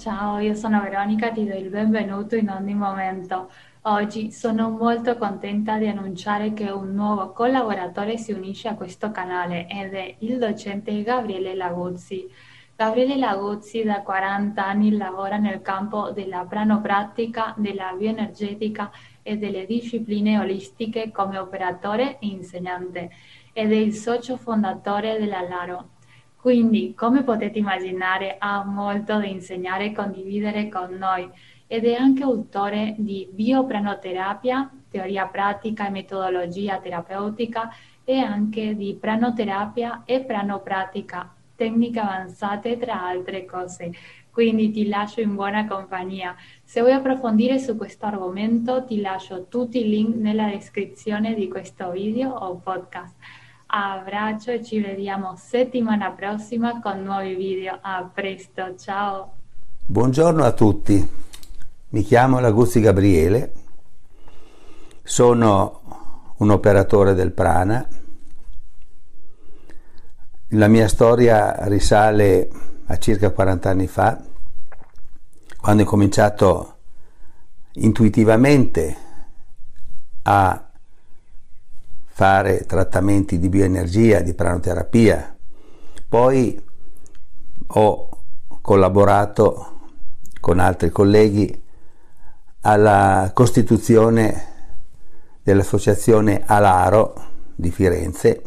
Ciao, io sono Veronica, ti do il benvenuto in ogni momento. Oggi sono molto contenta di annunciare che un nuovo collaboratore si unisce a questo canale ed è il docente Gabriele Laguzzi. Gabriele Laguzzi da 40 anni lavora nel campo della pranopratica, della bioenergetica e delle discipline olistiche come operatore e insegnante ed è il socio fondatore della Laro quindi, come potete immaginare, ha molto da insegnare e condividere con noi ed è anche autore di biopranoterapia, teoria pratica e metodologia terapeutica e anche di pranoterapia e pranopratica, tecniche avanzate tra altre cose. Quindi ti lascio in buona compagnia. Se vuoi approfondire su questo argomento ti lascio tutti i link nella descrizione di questo video o podcast abbraccio e ci vediamo settimana prossima con nuovi video. A presto, ciao! Buongiorno a tutti, mi chiamo Laguzzi Gabriele, sono un operatore del Prana. La mia storia risale a circa 40 anni fa, quando ho cominciato intuitivamente a fare trattamenti di bioenergia, di pranoterapia. Poi ho collaborato con altri colleghi alla costituzione dell'associazione Alaro di Firenze,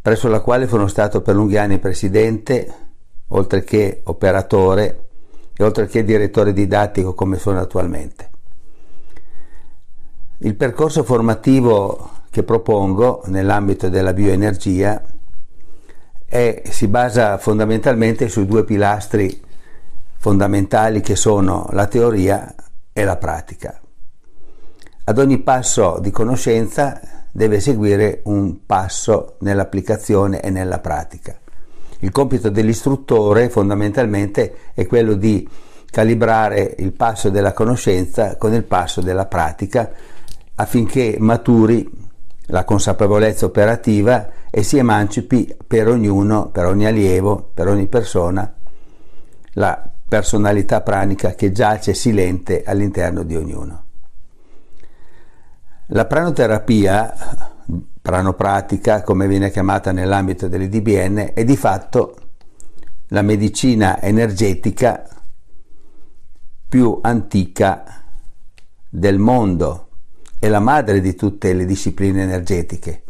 presso la quale sono stato per lunghi anni presidente, oltre che operatore e oltre che direttore didattico come sono attualmente. Il percorso formativo che propongo nell'ambito della bioenergia è, si basa fondamentalmente sui due pilastri fondamentali che sono la teoria e la pratica. Ad ogni passo di conoscenza deve seguire un passo nell'applicazione e nella pratica. Il compito dell'istruttore fondamentalmente è quello di calibrare il passo della conoscenza con il passo della pratica affinché maturi la consapevolezza operativa e si emancipi per ognuno, per ogni allievo, per ogni persona, la personalità pranica che giace silente all'interno di ognuno. La pranoterapia, pranopratica come viene chiamata nell'ambito dell'IDBN, è di fatto la medicina energetica più antica del mondo è la madre di tutte le discipline energetiche.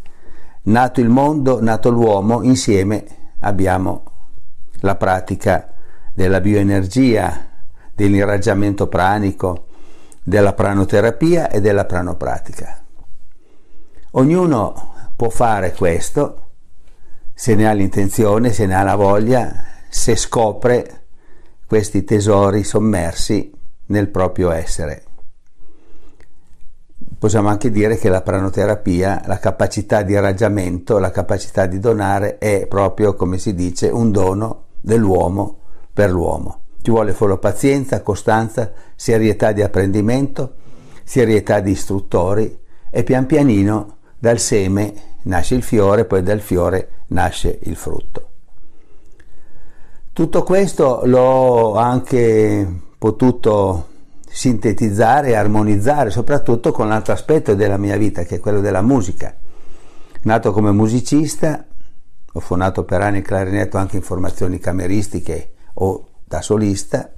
Nato il mondo, nato l'uomo, insieme abbiamo la pratica della bioenergia, dell'irraggiamento pranico, della pranoterapia e della pranopratica. Ognuno può fare questo se ne ha l'intenzione, se ne ha la voglia, se scopre questi tesori sommersi nel proprio essere possiamo anche dire che la pranoterapia, la capacità di irraggiamento, la capacità di donare è proprio, come si dice, un dono dell'uomo per l'uomo. Ci vuole solo pazienza, costanza, serietà di apprendimento, serietà di istruttori e pian pianino dal seme nasce il fiore, poi dal fiore nasce il frutto. Tutto questo l'ho anche potuto sintetizzare e armonizzare, soprattutto con l'altro aspetto della mia vita, che è quello della musica. Nato come musicista, ho suonato per anni il clarinetto anche in formazioni cameristiche o da solista,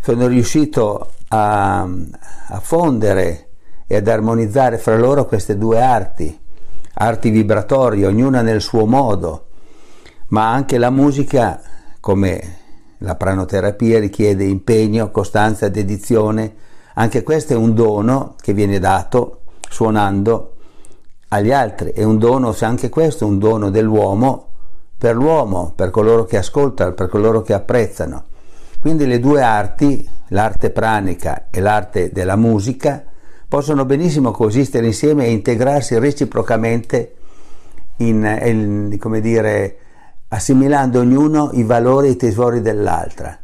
sono riuscito a, a fondere e ad armonizzare fra loro queste due arti, arti vibratorie, ognuna nel suo modo, ma anche la musica come la pranoterapia richiede impegno, costanza, dedizione. Anche questo è un dono che viene dato suonando agli altri. È un dono, se anche questo è un dono dell'uomo per l'uomo, per coloro che ascoltano, per coloro che apprezzano. Quindi le due arti, l'arte pranica e l'arte della musica, possono benissimo coesistere insieme e integrarsi reciprocamente in, in come dire, assimilando ognuno i valori e i tesori dell'altra,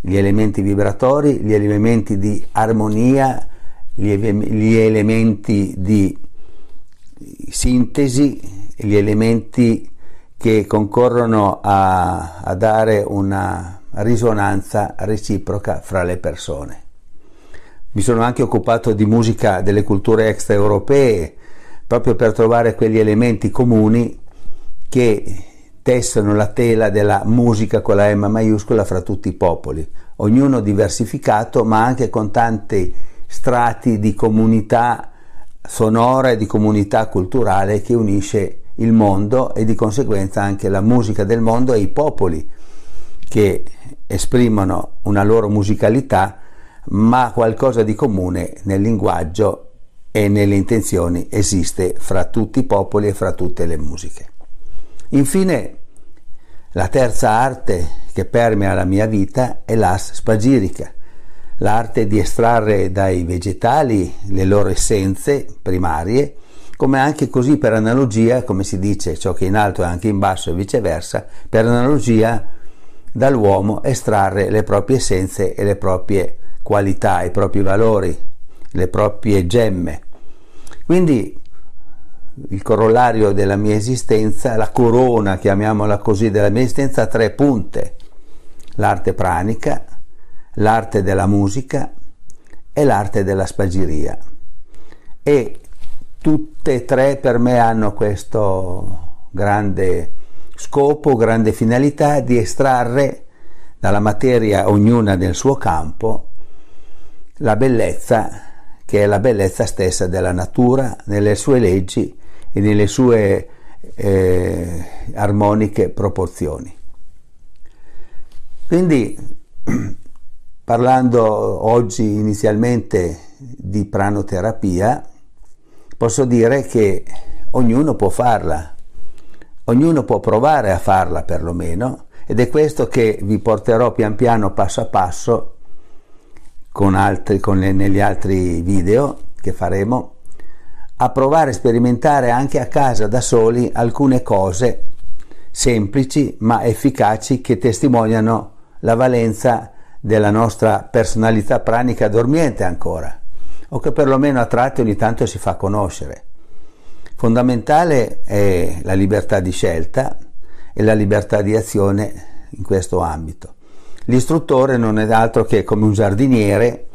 gli elementi vibratori, gli elementi di armonia, gli, elementi di sintesi, gli elementi che concorrono a, a dare una risonanza reciproca fra le persone. Mi sono anche occupato di musica delle culture extraeuropee, proprio per trovare quegli elementi comuni che tessono la tela della musica con la M maiuscola fra tutti i popoli, ognuno diversificato ma anche con tanti strati di comunità sonora e di comunità culturale che unisce il mondo e di conseguenza anche la musica del mondo e i popoli che esprimono una loro musicalità ma qualcosa di comune nel linguaggio e nelle intenzioni esiste fra tutti i popoli e fra tutte le musiche. Infine, la terza arte che permea la mia vita è l'as spagirica, l'arte di estrarre dai vegetali le loro essenze primarie, come anche così per analogia, come si dice, ciò che in alto è anche in basso e viceversa, per analogia dall'uomo estrarre le proprie essenze e le proprie qualità, i propri valori, le proprie gemme. Quindi il corollario della mia esistenza, la corona, chiamiamola così, della mia esistenza ha tre punte, l'arte pranica, l'arte della musica e l'arte della spagiria. E tutte e tre per me hanno questo grande scopo, grande finalità di estrarre dalla materia ognuna del suo campo la bellezza che è la bellezza stessa della natura nelle sue leggi e nelle sue eh, armoniche proporzioni. Quindi, parlando oggi inizialmente di pranoterapia, posso dire che ognuno può farla, ognuno può provare a farla perlomeno, ed è questo che vi porterò pian piano passo a passo con altri, con le, negli altri video che faremo, a provare a sperimentare anche a casa da soli alcune cose semplici ma efficaci che testimoniano la valenza della nostra personalità pranica dormiente ancora, o che perlomeno a tratti ogni tanto si fa conoscere. Fondamentale è la libertà di scelta e la libertà di azione in questo ambito. L'istruttore non è altro che come un giardiniere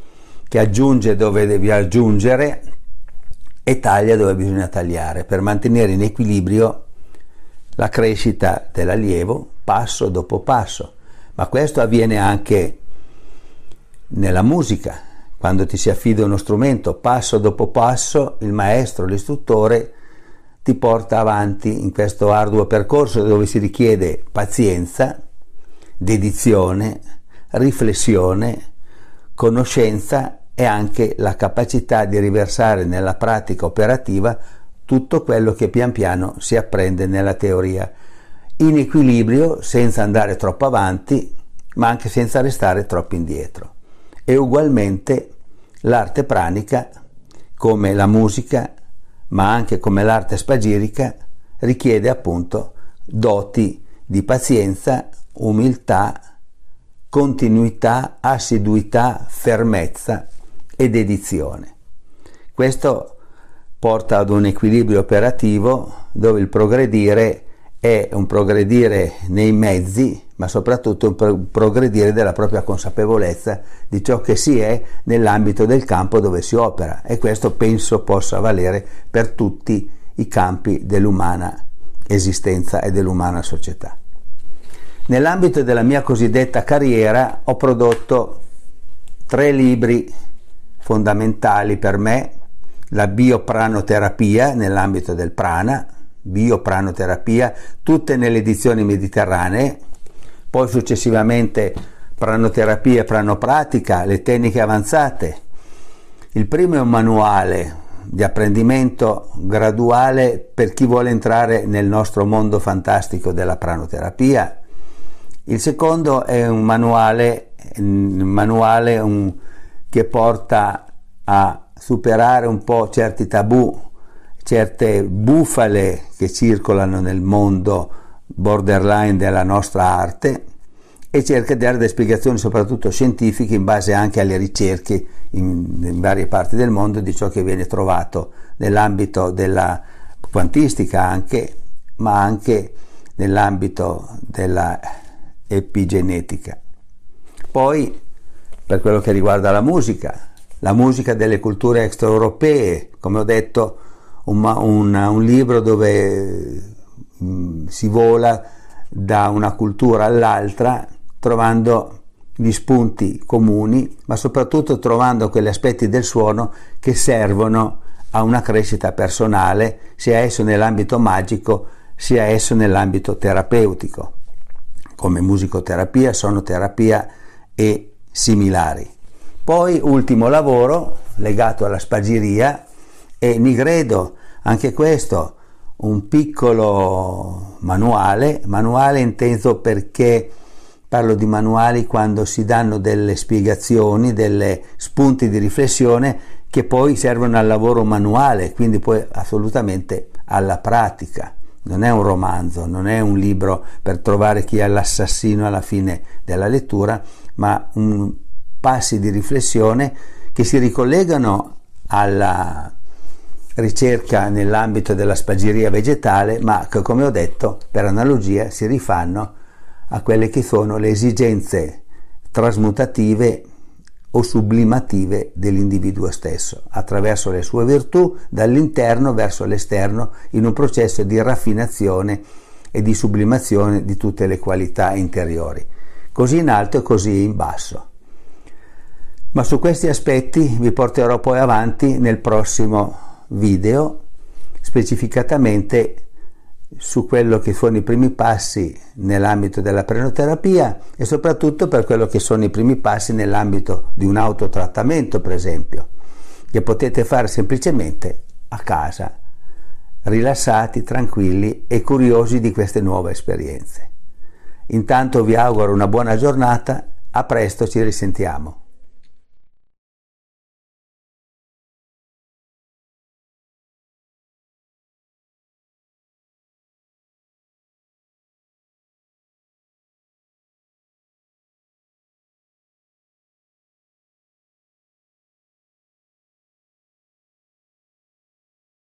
che aggiunge dove devi aggiungere e taglia dove bisogna tagliare per mantenere in equilibrio la crescita dell'allievo passo dopo passo. Ma questo avviene anche nella musica. Quando ti si affida uno strumento, passo dopo passo, il maestro, l'istruttore ti porta avanti in questo arduo percorso dove si richiede pazienza, dedizione, riflessione, conoscenza e anche la capacità di riversare nella pratica operativa tutto quello che pian piano si apprende nella teoria, in equilibrio senza andare troppo avanti, ma anche senza restare troppo indietro. E ugualmente l'arte pranica, come la musica, ma anche come l'arte spagirica, richiede appunto doti di pazienza, umiltà, continuità, assiduità, fermezza e dedizione. Questo porta ad un equilibrio operativo dove il progredire è un progredire nei mezzi, ma soprattutto un progredire della propria consapevolezza di ciò che si è nell'ambito del campo dove si opera e questo penso possa valere per tutti i campi dell'umana esistenza e dell'umana società. Nell'ambito della mia cosiddetta carriera ho prodotto tre libri fondamentali per me, la biopranoterapia nell'ambito del prana, biopranoterapia, tutte nelle edizioni mediterranee, poi successivamente pranoterapia e pranopratica, le tecniche avanzate. Il primo è un manuale di apprendimento graduale per chi vuole entrare nel nostro mondo fantastico della pranoterapia il secondo è un manuale, manuale un, che porta a superare un po' certi tabù, certe bufale che circolano nel mondo borderline della nostra arte e cerca di dare delle spiegazioni soprattutto scientifiche in base anche alle ricerche in, in varie parti del mondo di ciò che viene trovato nell'ambito della quantistica anche, ma anche nell'ambito della epigenetica. Poi, per quello che riguarda la musica, la musica delle culture extraeuropee, come ho detto, un, un, un libro dove mh, mm, si vola da una cultura all'altra trovando gli spunti comuni, ma soprattutto trovando quegli aspetti del suono che servono a una crescita personale, sia esso nell'ambito magico, sia esso nell'ambito terapeutico, come musicoterapia, sonoterapia e similari. Poi ultimo lavoro legato alla spagiria e Nigredo, anche questo un piccolo manuale, manuale inteso perché parlo di manuali quando si danno delle spiegazioni, delle spunti di riflessione che poi servono al lavoro manuale, quindi poi assolutamente alla pratica. Non è un romanzo, non è un libro per trovare chi è l'assassino alla fine della lettura, ma un passi di riflessione che si ricollegano alla ricerca nell'ambito della spagiria vegetale, ma che come ho detto, per analogia, si rifanno a quelle che sono le esigenze trasmutative o sublimative dell'individuo stesso, attraverso le sue virtù dall'interno verso l'esterno in un processo di raffinazione e di sublimazione di tutte le qualità interiori, così in alto e così in basso. Ma su questi aspetti vi porterò poi avanti nel prossimo video specificatamente su quello che sono i primi passi nell'ambito della prenoterapia e soprattutto per quello che sono i primi passi nell'ambito di un autotrattamento, per esempio, che potete fare semplicemente a casa, rilassati, tranquilli e curiosi di queste nuove esperienze. Intanto vi auguro una buona giornata, a presto ci risentiamo.